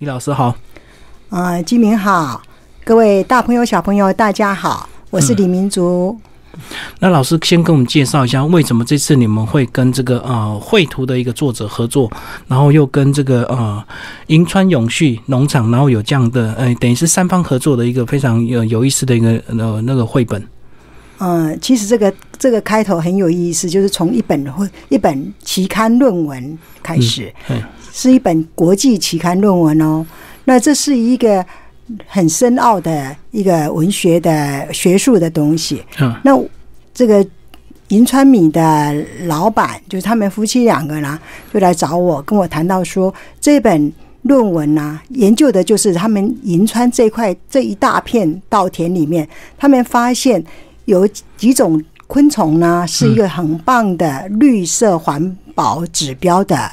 李老师好，啊，金明好，各位大朋友、小朋友，大家好，我是李明竹。那老师先跟我们介绍一下，为什么这次你们会跟这个呃绘图的一个作者合作，然后又跟这个呃银川永续农场，然后有这样的呃等于是三方合作的一个非常有有意思的一个呃那个绘本。嗯，其实这个这个开头很有意思，就是从一本会一本期刊论文开始，嗯是一本国际期刊论文哦。那这是一个很深奥的一个文学的学术的东西。嗯那这个银川米的老板，就是他们夫妻两个呢，就来找我，跟我谈到说，这本论文呢、研究的就是他们银川这块这一大片稻田里面，他们发现有几种昆虫呢，是一个很棒的绿色环保指标的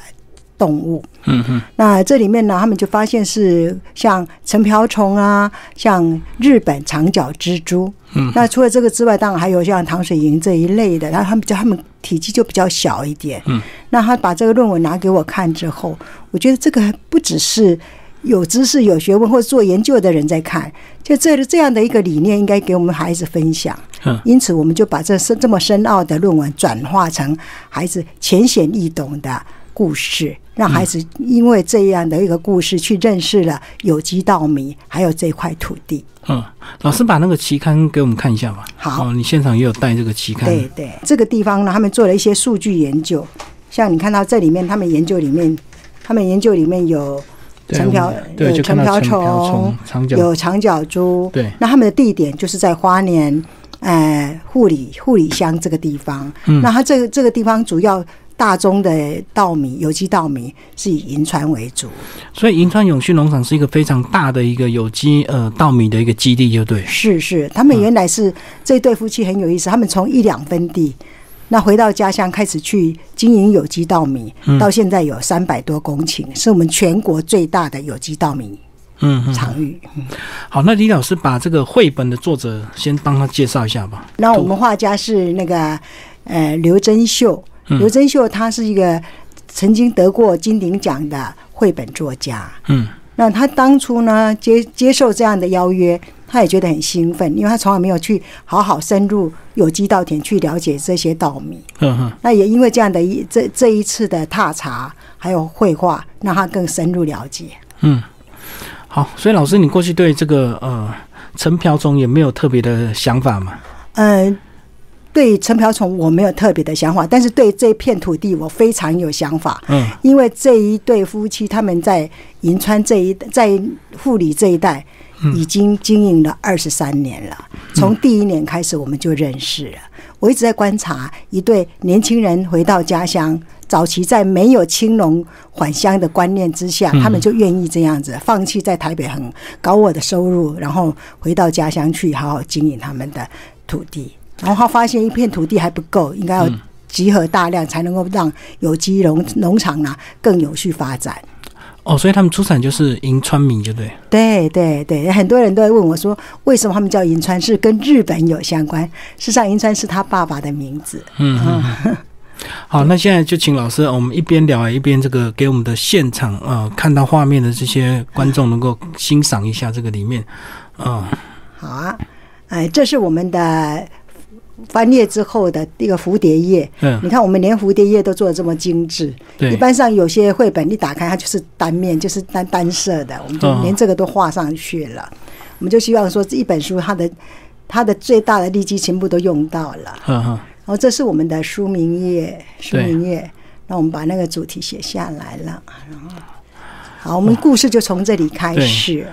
动物。嗯嗯那这里面呢，他们就发现是像橙瓢虫啊，像日本长脚蜘蛛。嗯，那除了这个之外，当然还有像糖水蝇这一类的，然后他们就他们体积就比较小一点。嗯，那他把这个论文拿给我看之后，我觉得这个不只是有知识、有学问或者做研究的人在看，就这这样的一个理念，应该给我们孩子分享。嗯因此，我们就把这深这么深奥的论文转化成孩子浅显易懂的故事，让孩子因为这样的一个故事去认识了有机稻米，还有这块土地。嗯，老师把那个期刊给我们看一下吧。好哦，你现场也有带这个期刊。对对，这个地方呢，他们做了一些数据研究，像你看到这里面，他们研究里面，他们研究里面有对橙瓢有就看到橙瓢虫。有长脚蛛，对，那他们的地点就是在花莲，呃，护理护理乡这个地方。嗯那它这个这个地方主要大宗的稻米，有机稻米是以银川为主。所以银川永续农场是一个非常大的一个有机呃稻米的一个基地，就对。是是，他们原来是、这对夫妻很有意思，他们从一两分地。那回到家乡开始去经营有机稻米，嗯到现在有三百多公顷，是我们全国最大的有机稻米嗯嗯。场域。好，那李老师把这个绘本的作者先帮他介绍一下吧。那我们画家是那个呃刘珍秀，嗯刘珍秀他是一个曾经得过金鼎奖的绘本作家。嗯那他当初呢接接受这样的邀约，他也觉得很兴奋，因为他从来没有去好好深入有机稻田去了解这些稻米。嗯哼，那也因为这样的一这这一次的踏查还有绘画，让他更深入了解。嗯，好，所以老师，你过去对这个呃陈瓢虫也没有特别的想法吗？嗯，对陈瓢虫我没有特别的想法，但是对这片土地我非常有想法。嗯因为这一对夫妻他们在银川这一在护理这一带已经经营了二十三年了，从第一年开始我们就认识了。我一直在观察一对年轻人回到家乡，早期在没有青龙返乡的观念之下，他们就愿意这样子放弃在台北很高我的收入，然后回到家乡去好好经营他们的土地。然后他发现一片土地还不够，应该要集合大量，才能够让有机农农场啊更有序发展。哦，所以他们出产就是银川米，就对。对对对，很多人都会问我说，为什么他们叫银川？是跟日本有相关？事实上，银川是他爸爸的名字。嗯嗯。好，那现在就请老师，我们一边聊一边这个给我们的现场呃看到画面的这些观众能够欣赏一下这个里面，嗯好啊，哎，这是我们的翻页之后的一个蝴蝶页。嗯，你看，我们连蝴蝶页都做的这么精致。一，般上有些绘本一打开，它就是单面，就是单单色的，我们就哦连这个都画上去了。我们就希望说，这一本书它的它的最大的利基全部都用到了。嗯嗯然后这是我们的书名页，书名页，那我们把那个主题写下来了。然后，好，我们故事就从这里开始。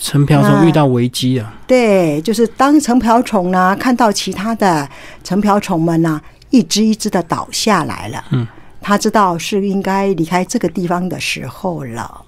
陈瓢虫遇到危机啊，对，就是当成瓢虫呢看到其他的成瓢虫们呢一只一只的倒下来了，嗯，他知道是应该离开这个地方的时候了。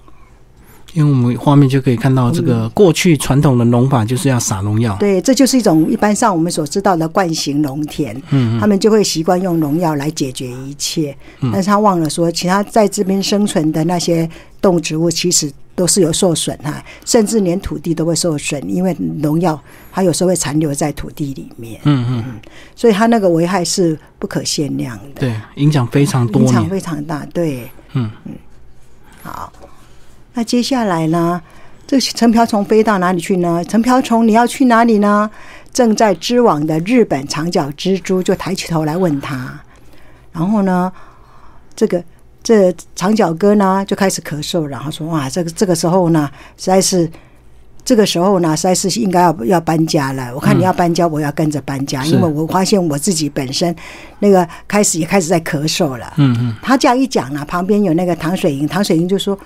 因为我们画面就可以看到这个过去传统的农法就是要撒农药，对，这就是一种一般上我们所知道的惯性农田，嗯他们就会习惯用农药来解决一切，但是他忘了说，其他在这边生存的那些动植物其实都是有受损哈，甚至连土地都会受损，因为农药它有时候会残留在土地里面，嗯嗯嗯，所以它那个危害是不可限量的，对，影响非常多影响，非常大。对，嗯嗯好，那接下来呢？这成瓢虫飞到哪里去呢？成瓢虫，你要去哪里呢？正在织网的日本长脚蜘蛛就抬起头来问他。然后呢，这个这长脚哥呢就开始咳嗽，然后说：“哇，这个这个时候呢，实在是这个时候呢，实在是应该要要搬家了。我看你要搬家，我要跟着搬家，因为我发现我自己本身那个开始也开始在咳嗽了。”嗯嗯，他这样一讲呢，旁边有那个唐水英，唐水英就说：“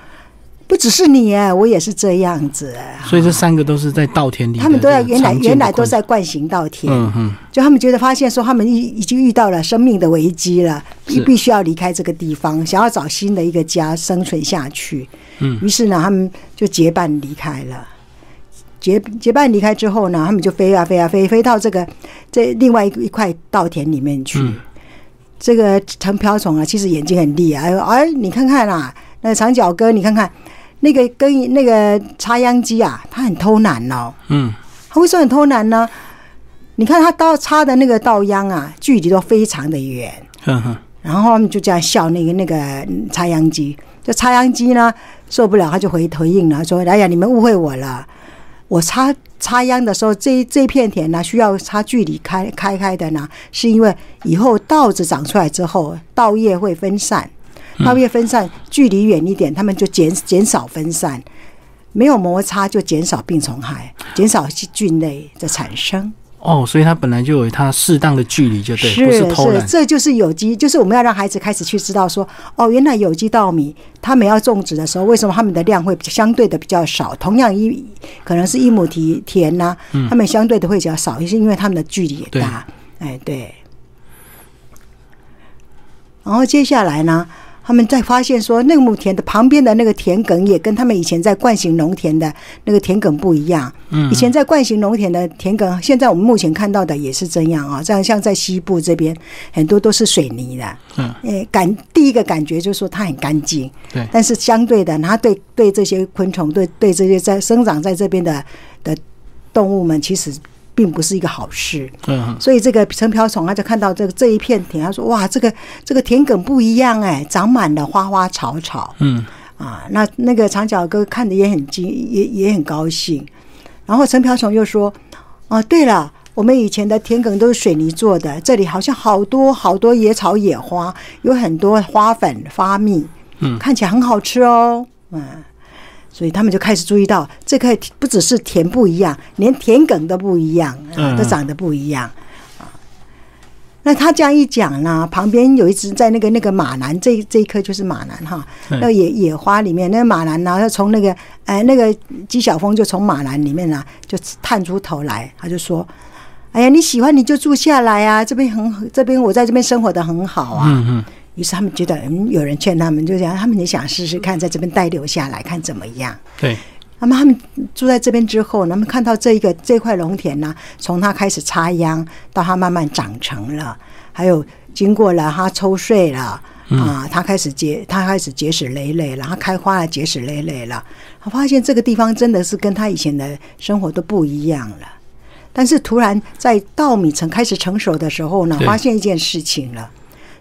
不只是你哎，我也是这样子。”所以这三个都是在稻田里他们都要原来原来都在惯行稻田，嗯嗯就他们觉得发现说他们已已经遇到了生命的危机了，是必须要离开这个地方，想要找新的一个家生存下去。嗯于是呢，他们就结伴离开了。结结伴离开之后呢，他们就飞啊飞啊飞，飞到这个这另外一一块稻田里面去。嗯这个陈瓢虫啊，其实眼睛很厉害，哎你看看啊，那长脚哥，你看看那个跟那个插秧机啊，他很偷懒哦。嗯他为什么很偷懒呢？你看他刀插的那个稻秧啊，距离都非常的远，哼哼，然后他们就这样笑那个那个嗯插秧机，这插秧机呢受不了，他就回回应了，说：“哎呀，你们误会我了，我插插秧的时候，这这片田呢需要插距离开开开的呢，是因为以后稻子长出来之后，稻叶会分散，稻叶分散距离远一点，他们就减减少分散。”没有摩擦就减少病虫害，减少菌类的产生。哦，所以它本来就有它适当的距离，就对，不是偷懒。这就是有机，就是我们要让孩子开始去知道说，哦，原来有机稻米他们要种植的时候，为什么他们的量会相对的比较少？同样一可能是一亩田田呐、他们相对的会比较少，一些因为他们的距离也大。哎，对。然后接下来呢，他们在发现说，那个亩田的旁边的那个田埂也跟他们以前在惯行农田的那个田埂不一样。嗯以前在惯行农田的田埂，现在我们目前看到的也是这样啊。这样像在西部这边，很多都是水泥的。嗯，诶，感第一个感觉就是说它很干净，对，但是相对的，它对对这些昆虫，对对这些在生长在这边的的动物们，其实并不是一个好事。嗯，所以这个陈瓢虫，他就看到这个这一片田，他说：“哇，这个这个田埂不一样哎，长满了花花草草嗯啊。”那那个长脚哥看的也很惊，也也很高兴。然后陈瓢虫又说：“哦，对了。”我们以前的田埂都是水泥做的，这里好像好多好多野草野花，有很多花粉花蜜，嗯看起来很好吃哦，嗯，所以他们就开始注意到，这块不只是田不一样，连田埂都不一样，都长得不一样啊。那他这样一讲呢，旁边有一只在那个那个马兰，这这一棵就是马兰哈，那野野花里面，那个马兰呢，要从那个哎那个姬晓峰就从马兰里面呢就探出头来，他就说。哎呀，你喜欢你就住下来啊，这边很这边我在这边生活的很好啊。嗯嗯，于是他们觉得，嗯，有人劝他们，就讲他们也想试试看，在这边待留下来，看怎么样。对，那么他们住在这边之后，他们看到这一个这块农田呢，从它开始插秧到它慢慢长成了，还有经过了它抽穗了。啊，它开始结，它开始结实累累了，它开花了，结实累累了。他发现这个地方真的是跟他以前的生活都不一样了。但是突然在稻米成开始成熟的时候呢，发现一件事情了。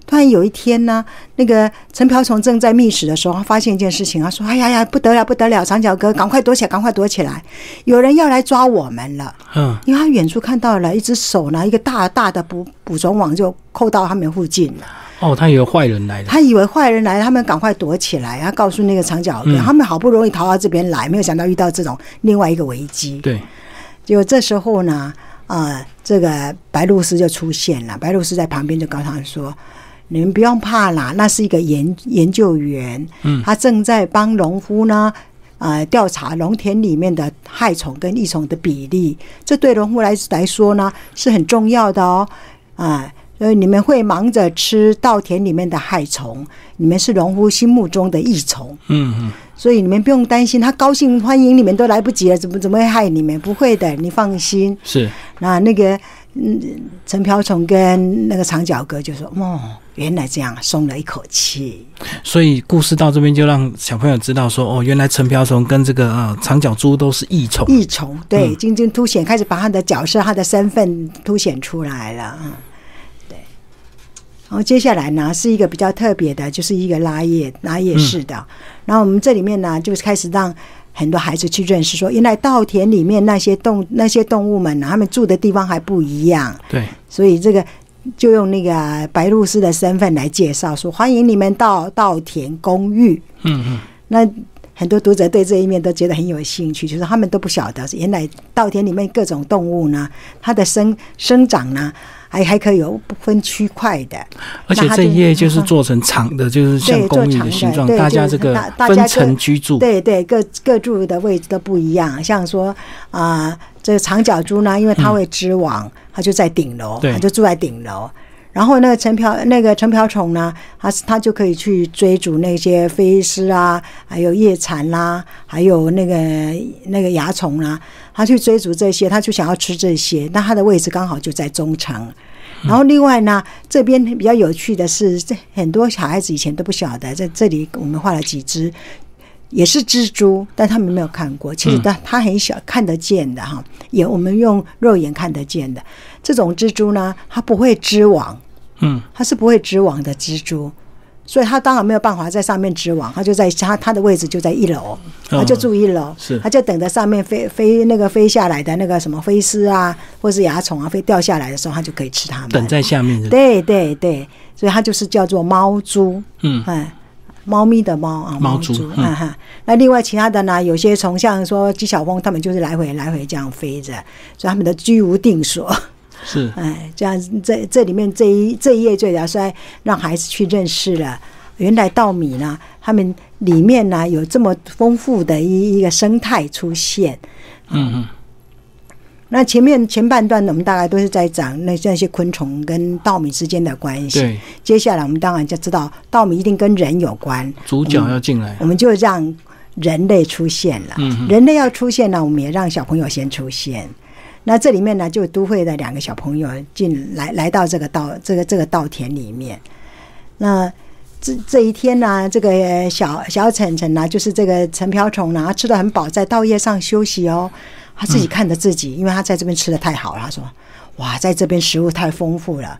突然有一天呢，那个陈瓢虫正在觅食的时候，他发现一件事情，他说：“哎呀呀，不得了，不得了！长脚哥，赶快躲起来，赶快躲起来！有人要来抓我们了。”嗯因为他远处看到了一只手拿一个大大的捕捕虫网就扣到他们附近了。哦，他以为坏人来了，他以为坏人来，他们赶快躲起来。他告诉那个长脚哥，嗯他们好不容易逃到这边来，没有想到遇到这种另外一个危机。对，就这时候呢，呃，这个白露丝就出现了。白露丝在旁边就告诉他们说：“你们不用怕啦，那是一个研研究员，嗯他正在帮农夫呢，呃，调查农田里面的害虫跟益虫的比例。这对农夫来来说呢是很重要的哦，啊、所以你们会忙着吃稻田里面的害虫，你们是农夫心目中的益虫。”嗯嗯，所以你们不用担心，他高兴欢迎你们都来不及了，怎么怎么会害你们？不会的，你放心。是，那那个嗯，陈瓢虫跟那个长脚哥就说：“哦，原来这样，松了一口气。所以故事到这边就让小朋友知道说，哦，原来陈瓢虫跟这个呃长角猪都是异虫，益虫对，嗯晶晶凸显，开始把他的角色、他的身份凸显出来了。嗯，对。然后接下来呢是一个比较特别的，就是一个拉叶拉叶式的。然后我们这里面呢，就是开始让很多孩子去认识，说原来稻田里面那些动那些动物们，他们住的地方还不一样。对，所以这个就用那个白露丝的身份来介绍，说欢迎你们到稻田公寓。嗯嗯，那很多读者对这一面都觉得很有兴趣，就是他们都不晓得，原来稻田里面各种动物呢，它的生生长呢，还还可以有不分区块的。而且这一页就是做成长的，就是像对公寓的的形状，对大家这个分层居住。对对，各各住的位置都不一样。像说啊、这个长脚猪呢，因为它会织网，它就在顶楼，它就住在顶楼。然后那个成瓢那个成瓢虫呢，它它就可以去追逐那些飞丝啊，还有叶蝉啦、还有那个那个蚜虫啦、它去追逐这些，它就想要吃这些。那它的位置刚好就在中层。然后另外呢，这边比较有趣的是，这很多小孩子以前都不晓得，在这里我们画了几只，也是蜘蛛，但他们没有看过。其实它它很小，看得见的哈，也我们用肉眼看得见的。这种蜘蛛呢，它不会织网，嗯，它是不会织网的蜘蛛，所以它当然没有办法在上面织网，它就在它它的位置就在一楼，它就住一楼，是它就等着上面飞飞那个飞下来的那个什么飞丝啊，或是蚜虫啊飞掉下来的时候，它就可以吃它们。等在下面的。对对对，所以它就是叫做猫蛛，嗯，嗯，猫咪的猫啊，猫猪猪，嗯嗯哈。那另外其他的呢，有些从像说鸡小峰，他们就是来回来回这样飞着，所以他们的居无定所。是 哎，这样这这里面这一这一页最主要是让孩子去认识了。原来稻米呢，他们里面呢有这么丰富的一一个生态出现。嗯嗯，那前面前半段呢，我们大概都是在讲那那些昆虫跟稻米之间的关系。对，接下来我们当然就知道稻米一定跟人有关，主角要进来我。们就让人类出现了。嗯人类要出现呢，我们也让小朋友先出现。那这里面呢，就都会的两个小朋友进来，来到这个稻这个这个稻田里面。那这这一天呢，这个小小晨晨呢，就是这个陈瓢虫呢，他吃的很饱，在稻叶上休息哦。他自己看着自己，因为他在这边吃的太好了，他说：“哇，在这边食物太丰富了，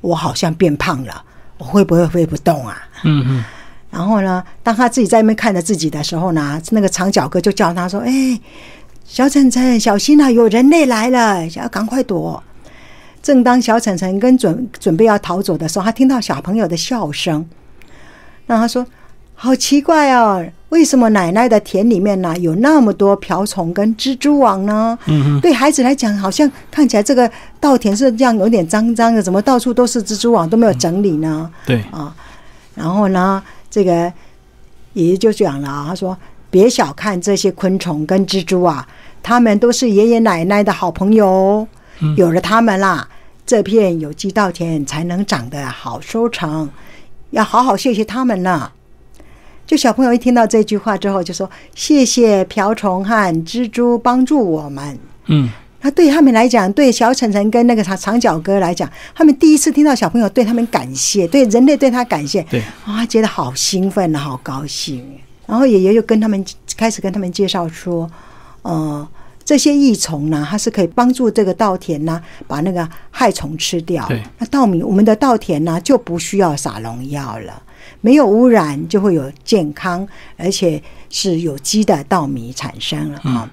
我好像变胖了，我会不会飞不动啊？”嗯嗯，然后呢，当他自己在那边看着自己的时候呢，那个长脚哥就叫他说：“哎，小晨晨，小心啊，有人类来了，要赶快躲。”正当小晨晨跟准准备要逃走的时候，他听到小朋友的笑声，那他说：“好奇怪哦，为什么奶奶的田里面呢有那么多瓢虫跟蜘蛛网呢？”嗯对孩子来讲，好像看起来这个稻田是这样有点脏脏的，怎么到处都是蜘蛛网都没有整理呢？对，啊，然后呢，这个爷爷就讲了啊，他说：“别小看这些昆虫跟蜘蛛啊，他们都是爷爷奶奶的好朋友哦。有了他们啦，这片有机稻田才能长得好收成，要好好谢谢他们呢。”就小朋友一听到这句话之后，就说：“谢谢瓢虫和蜘蛛帮助我们。”嗯，那对他们来讲，对小晨晨跟那个长长脚哥来讲，他们第一次听到小朋友对他们感谢，对人类对他感谢，对，啊，觉得好兴奋啊，好高兴。然后爷爷又跟他们开始跟他们介绍说，呃，这些益虫呢，它是可以帮助这个稻田呢，把那个害虫吃掉。那稻米，我们的稻田呢，就不需要撒农药了，没有污染，就会有健康，而且是有机的稻米产生了啊。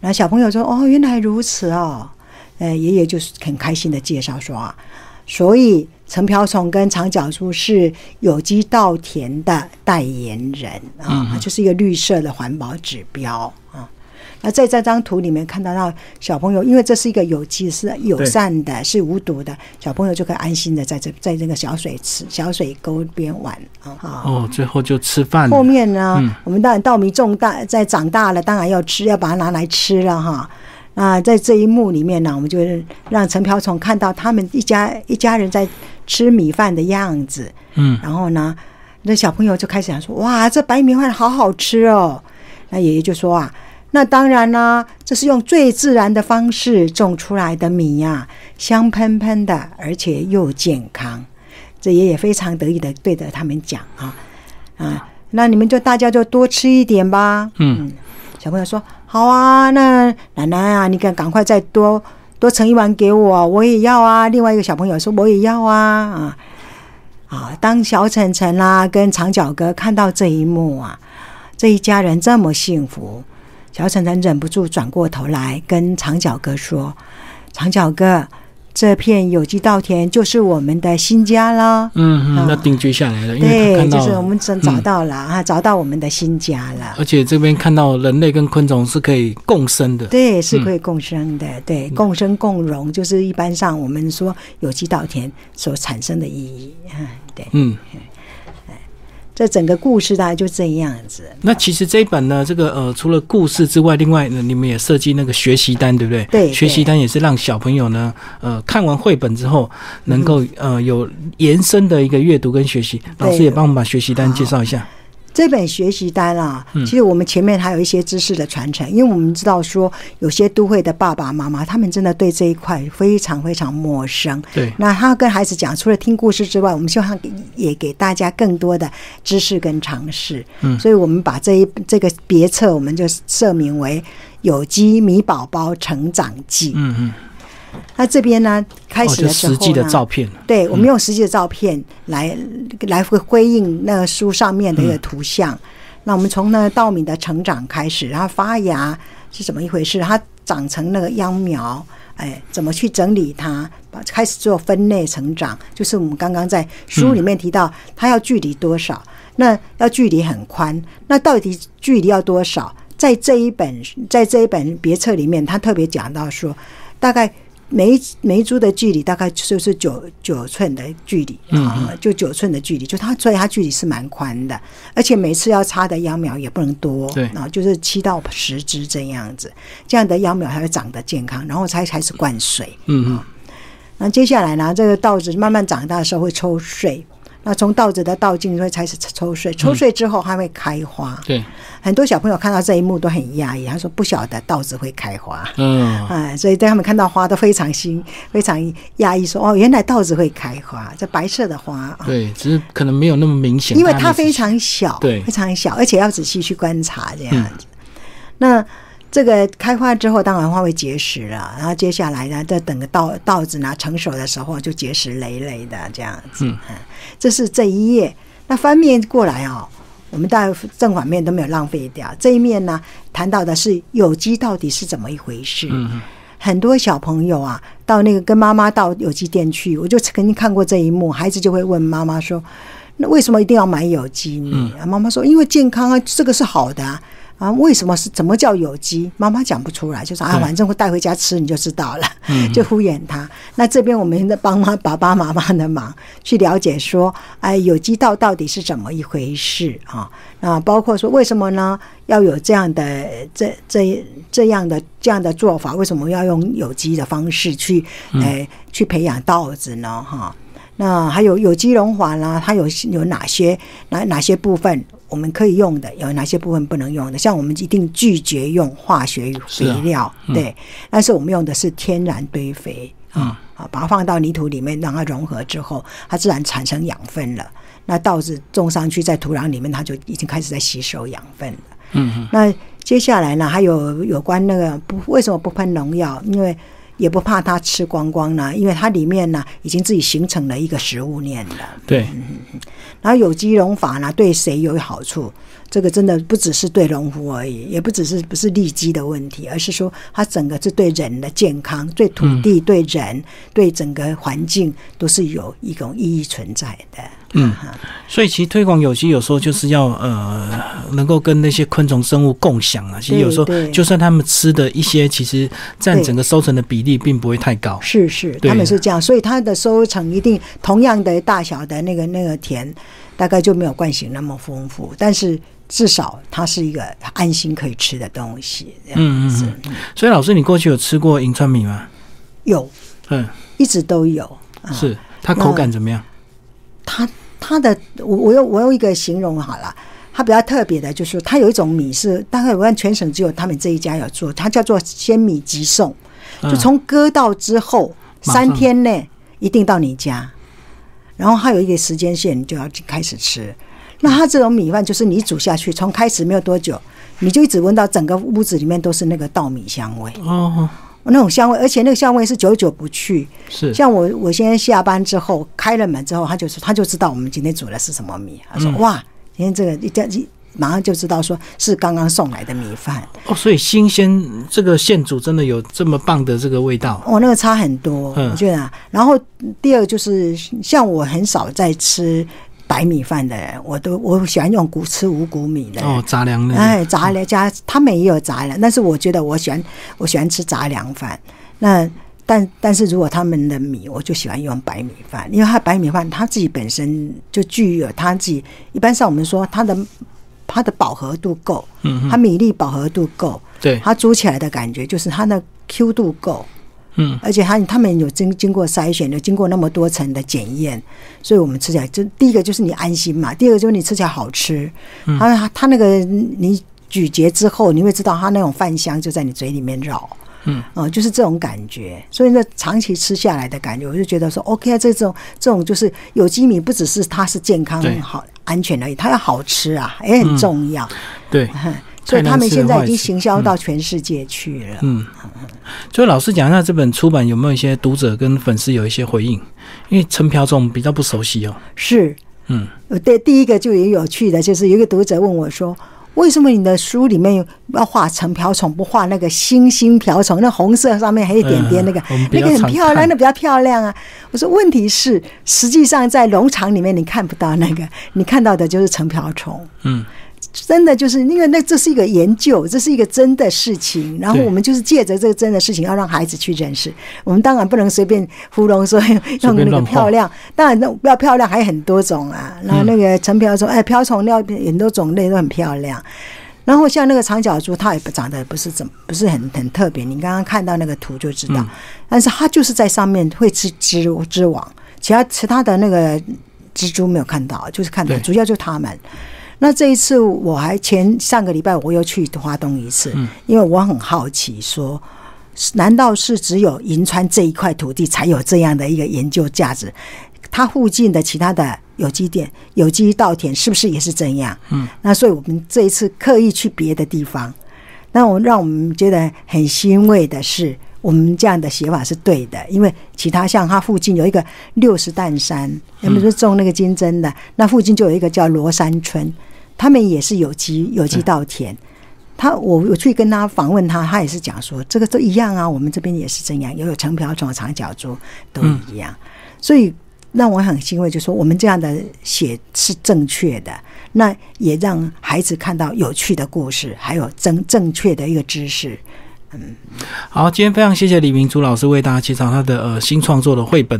然后小朋友说：“哦，原来如此哦。”呃，爷爷就是很开心的介绍说啊，所以陈瓢虫跟长脚猪是有机稻田的代言人啊，它就是一个绿色的环保指标啊。那在这张图里面看到到小朋友，因为这是一个有机、是友善的、是无毒的，小朋友就可以安心的在这在这个小水池、小水沟边玩哦，最后就吃饭了。后面呢，嗯。我们当然稻米种大，在长大了，当然要吃，要把它拿来吃了哈。那在这一幕里面呢，我们就是让陈瓢虫看到他们一家一家人在吃米饭的样子，嗯，然后呢，那小朋友就开始想说：“哇，这白米饭好好吃哦！”那爷爷就说啊：“那当然啦，这是用最自然的方式种出来的米呀、香喷喷的，而且又健康。”这爷爷非常得意的对着他们讲啊啊，那你们就大家就多吃一点吧。嗯小朋友说：“好啊，那奶奶啊，你赶赶快再多多盛一碗给我，我也要啊。”另外一个小朋友说：“我也要啊啊。”啊，当小晨晨啦跟长脚哥看到这一幕啊，这一家人这么幸福，小晨晨忍不住转过头来跟长脚哥说：“长脚哥。”这片有机稻田就是我们的新家了。嗯嗯，那定居下来了，因为对，就是我们真找到了啊，找到我们的新家了。而且这边看到人类跟昆虫是可以共生的，对，是可以共生的，对，共生共荣，就是一般上我们说有机稻田所产生的意义。嗯，对，嗯。这整个故事大概就这样子。那其实这一本呢，这个呃，除了故事之外，另外呢，你们也设计那个学习单，对不对？对，学习单也是让小朋友呢，呃，看完绘本之后，能够呃有延伸的一个阅读跟学习。老师也帮我们把学习单介绍一下。这本学习单啊，其实我们前面还有一些知识的传承，因为我们知道说有些都会的爸爸妈妈，他们真的对这一块非常非常陌生。对，那他跟孩子讲，除了听故事之外，我们希望也给大家更多的知识跟常识。嗯，所以我们把这一这个别册，我们就设名为《有机米宝宝成长记》。嗯嗯。那这边呢，开始的时候，实际的照片，对我们用实际的照片来来回回应那个书上面的一个图像。那我们从那个稻米的成长开始，然后发芽是怎么一回事？它长成那个秧苗，哎，怎么去整理它？开始做分类成长，就是我们刚刚在书里面提到，它要距离多少？那要距离很宽，那到底距离要多少？在这一本在这一本别册里面，他特别讲到说，大概。每一每一株的距离大概就是九九寸的距离啊，就九寸的距离，就它所以它距离是蛮宽的，而且每次要插的秧苗也不能多，对。啊，就是七到十枝这样子，这样的秧苗才会长得健康，然后才开始灌水，嗯嗯，那接下来呢，这个稻子慢慢长大的时候会抽穗。那从稻子的稻茎会开始抽穗，抽穗之后它会开花。对，很多小朋友看到这一幕都很压抑，他说不晓得稻子会开花。嗯，哎，所以对他们看到花都非常新，非常压抑，说哦，原来稻子会开花，这白色的花。对，只是可能没有那么明显，因为它非常小，对，非常小，而且要仔细去观察这样子。那。这个开花之后，当然花会结实了。然后接下来呢，再等个稻稻子呢成熟的时候，就结实累累的这样子。嗯，这是这一页。那翻面过来哦，我们大正反面都没有浪费掉。这一面呢，谈到的是有机到底是怎么一回事。嗯很多小朋友啊，到那个跟妈妈到有机店去，我就曾经看过这一幕，孩子就会问妈妈说：“那为什么一定要买有机嗯？”妈妈说：“因为健康啊，这个是好的。”啊，为什么是怎么叫有机？妈妈讲不出来，就说啊，反正会带回家吃，你就知道了，就敷衍他。那这边我们在帮妈爸爸妈妈的忙，去了解说，哎，有机稻到底是怎么一回事啊？那包括说，为什么呢？要有这样的这这这样的这样的做法？为什么要用有机的方式去哎去培养稻子呢？哈，那还有有机溶化啦，它有有哪些哪哪些部分？我们可以用的有哪些部分不能用的？像我们一定拒绝用化学肥料，对。但是我们用的是天然堆肥啊，啊，把它放到泥土里面，让它融合之后，它自然产生养分了。那稻子种上去，在土壤里面，它就已经开始在吸收养分了。嗯那接下来呢，还有有关那个不为什么不喷农药？因为也不怕它吃光光呢，因为它里面呢已经自己形成了一个食物链了。对。然后有机农法呢，对谁有好处？这个真的不只是对农夫而已，也不只是不是利基的问题，而是说它整个是对人的健康、对土地、对人、对整个环境都是有一种意义存在的。嗯，所以其实推广有机有时候就是要呃，能够跟那些昆虫生物共享啊。其实有时候就算他们吃的一些，其实占整个收成的比例并不会太高。是是，他们是这样，所以它的收成一定同样的大小的那个那个田，大概就没有惯性那么丰富，但是。至少它是一个安心可以吃的东西，嗯嗯嗯。所以老师，你过去有吃过银川米吗？有，嗯，一直都有。是它口感怎么样？它它的我我用我用一个形容好了，它比较特别的就是它有一种米是大概我看全省只有他们这一家有做，它叫做鲜米急送，就从割到之后三天内一定到你家，然后还有一个时间线，你就要开始吃。那它这种米饭就是你煮下去，从开始没有多久，你就一直闻到整个屋子里面都是那个稻米香味。哦，那种香味，而且那个香味是久久不去。是像我，我现在下班之后开了门之后，他就说他就知道我们今天煮的是什么米。他说：“哇，今天这个一家一马上就知道说是刚刚送来的米饭。哦，所以新鲜这个现煮真的有这么棒的这个味道。哦，那个差很多，嗯我觉得啊。然后第二个就是像我很少在吃白米饭的人，我都我喜欢用谷吃五谷米的。哦，杂粮的，哎，杂粮加他们也有杂粮，但是我觉得我喜欢我喜欢吃杂粮饭。那但但是如果他们的米，我就喜欢用白米饭，因为它白米饭它自己本身就具有它自己，一般上我们说它的它的饱和度够，嗯它米粒饱和度够，对，它煮起来的感觉就是它的 Q 度够。嗯，而且它他们有经经过筛选，有经过那么多层的检验，所以我们吃起来就第一个就是你安心嘛，第二个就是你吃起来好吃。它它那个你咀嚼之后，你会知道它那种饭香就在你嘴里面绕。嗯，哦、就是这种感觉，所以呢，长期吃下来的感觉，我就觉得说，OK 啊，这种这种就是有机米，不只是它是健康好安全而已，它要好吃啊，也很重要。对，所以他们现在已经行。销到全世界去了。嗯，所以老师讲一下这本出版有没有一些读者跟粉丝有一些回应？因为陈朴总比较不熟悉哦。是，嗯，呃，对，第一个就也有趣的，就是有一个读者问我说：“为什么你的书里面要画成瓢虫，不画那个星星瓢虫？那红色上面还有一点点那个，那个很漂亮，那比较漂亮啊。”我说：“问题是，实际上在农场里面你看不到那个，你看到的就是成瓢虫。”嗯，真的就是因为那这是一个研究，这是一个真的事情，然后我们就是借着这个真的事情，要让孩子去认识。我们当然不能随便糊弄说用那个漂亮，当然那不要漂亮还有很多种啊。然后那个陈瓢虫，哎，瓢虫料很多种类都很漂亮。然后像那个长脚猪，它也不长得不是怎么不是很很特别，你刚刚看到那个图就知道。但是它就是在上面会吃织织网，其他其他的那个蜘蛛没有看到，就是看到主要就是它们。那这一次我还前上个礼拜我又去花东一次，因为我很好奇说，难道是只有银川这一块土地才有这样的一个研究价值？它附近的其他的有机店、有机稻田是不是也是这样？嗯，那所以我们这一次刻意去别的地方，那我让我们觉得很欣慰的是，我们这样的写法是对的，因为其他像它附近有一个六十担山，我们是种那个金针的，那附近就有一个叫罗山村，他们也是有机有机稻田。他我我去跟他访问他，他也是讲说这个都一样啊，我们这边也是这样，也有成瓢虫、长角猪都一样，所以让我很欣慰，就说我们这样的写是正确的，那也让孩子看到有趣的故事，还有正正确的一个知识。嗯好，今天非常谢谢李明珠老师为大家介绍他的呃新创作的绘本。